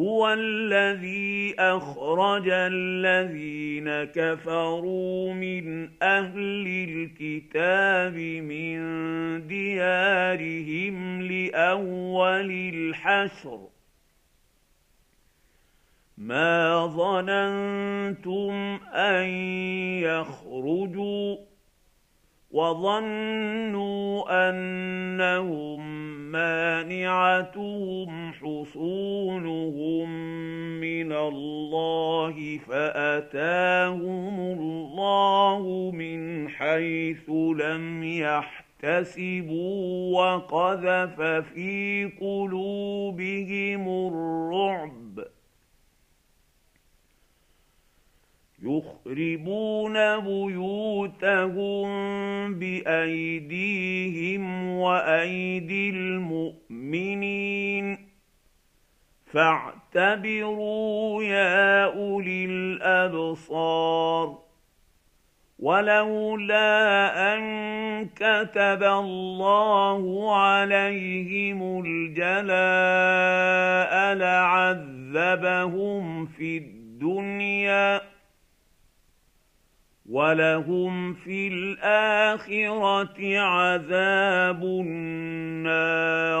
هو الذي أخرج الذين كفروا من أهل الكتاب من ديارهم لأول الحشر. ما ظننتم أن يخرجوا وظنوا أنهم مانعتهم حصونهم من الله فاتاهم الله من حيث لم يحتسبوا وقذف في قلوبهم الرعب يخربون بيوتهم بايديهم وايدي المؤمنين فاعتبروا يا أولي الأبصار. ولولا أن كتب الله عليهم الجلاء لعذبهم في الدنيا ولهم في الآخرة عذاب النار.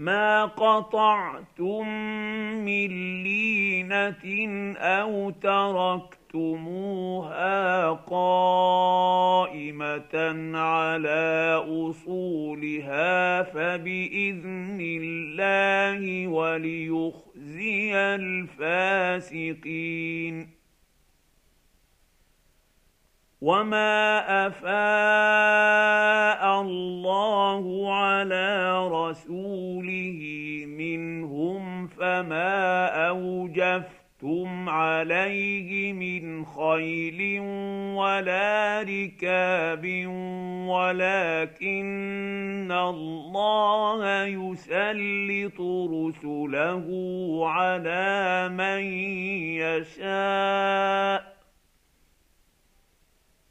ما قطعتم من لينه أو تركتموها قائمه على اصولها فباذن الله وليخزي الفاسقين وما افاء الله على رسوله منهم فما اوجفتم عليه من خيل ولا ركاب ولكن الله يسلط رسله على من يشاء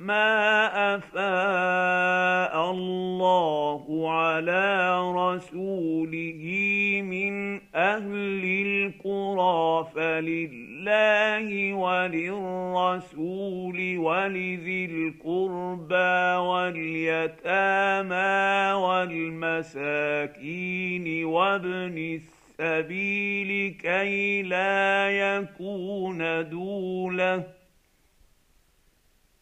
ما افاء الله على رسوله من أهل القرى فلله وللرسول ولذي القربى واليتامى والمساكين وابن السبيل كي لا يكون دوله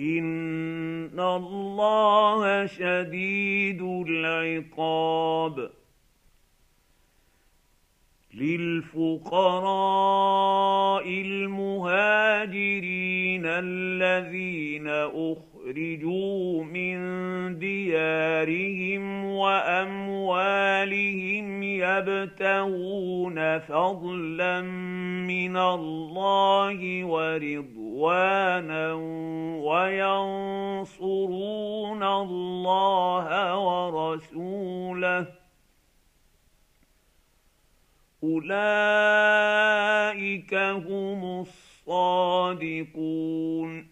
ان الله شديد العقاب للفقراء المهاجرين الذين اخرجوا من ديارهم وأموالهم يبتغون فضلا من الله ورضوانا وينصرون الله ورسوله. أولئك هم الصالحون صادقون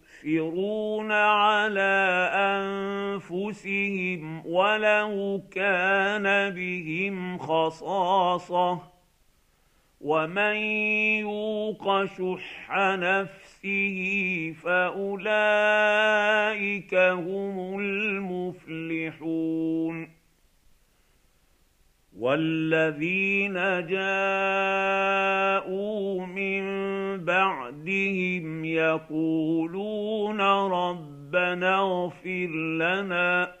ويؤثرون على انفسهم ولو كان بهم خصاصه ومن يوق شح نفسه فاولئك هم المفلحون والذين جاءوا من بعدهم يقولون ربنا اغفر لنا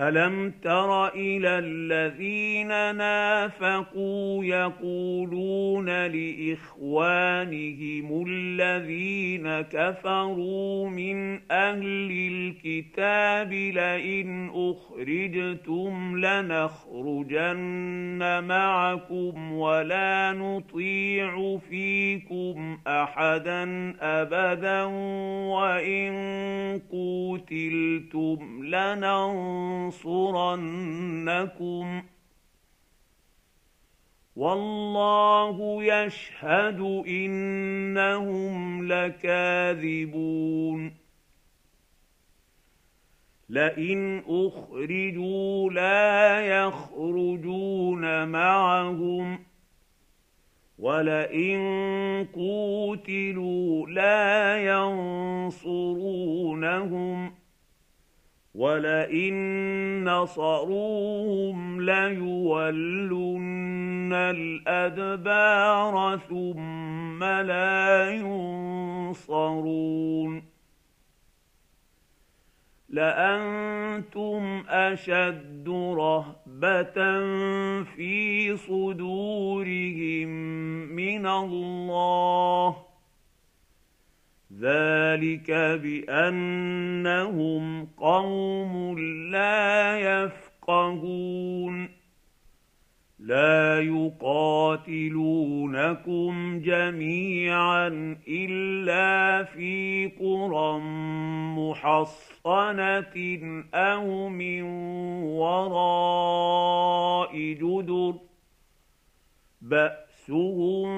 الم تر إلى الذين نافقوا يقولون لاخوانهم الذين كفروا من أهل الكتاب لئن اخرجتم لنخرجن معكم ولا نطيع فيكم احدا ابدا وان قوتلتم لننصرن لننصرنكم. والله يشهد إنهم لكاذبون. لئن أخرجوا لا يخرجون معهم ولئن قوتلوا لا ينصرونهم. ولئن نصروهم ليولن الادبار ثم لا ينصرون لانتم اشد رهبه في صدورهم من الله ذلك بانهم قوم لا يفقهون لا يقاتلونكم جميعا الا في قرى محصنه أو من وراء جدر باسهم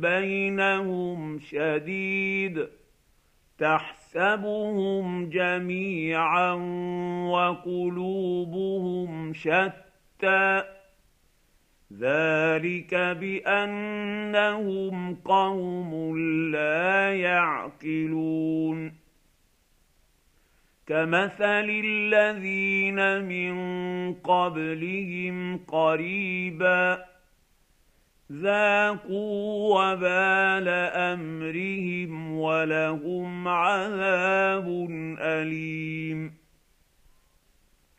بينهم شديد تحسبهم جميعا وقلوبهم شتى. ذلك بأنهم قوم لا يعقلون. كمثل الذين من قبلهم قريبا. ذاقوا وبال امرهم ولهم عذاب اليم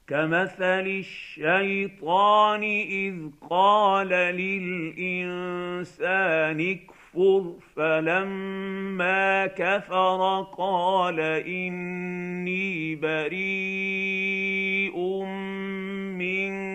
كمثل الشيطان اذ قال للانسان اكفر فلما كفر قال اني بريء منك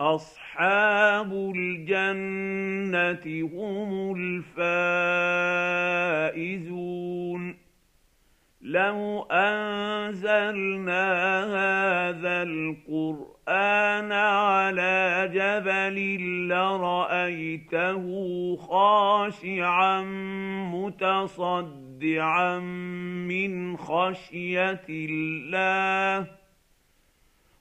أصحاب الجنة هم الفائزون. لو أنزلنا هذا القرآن على جبل لرأيته خاشعا متصدعا من خشية الله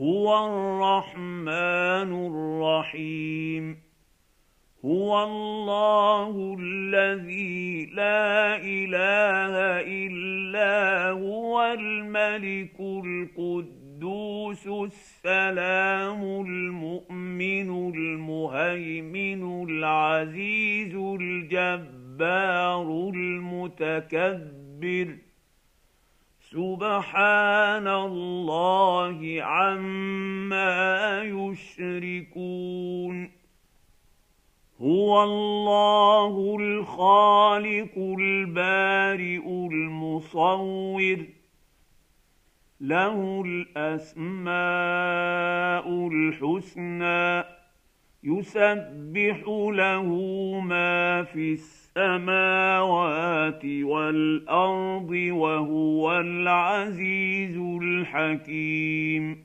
هو الرحمن الرحيم. هو الله الذي لا إله إلا هو الملك القدوس السلام المؤمن المهيمن العزيز الجبار المتكبر. سبحان الله عما يشركون هو الله الخالق البارئ المصور له الاسماء الحسنى يسبح له ما في السماء السماوات والأرض وهو العزيز الحكيم.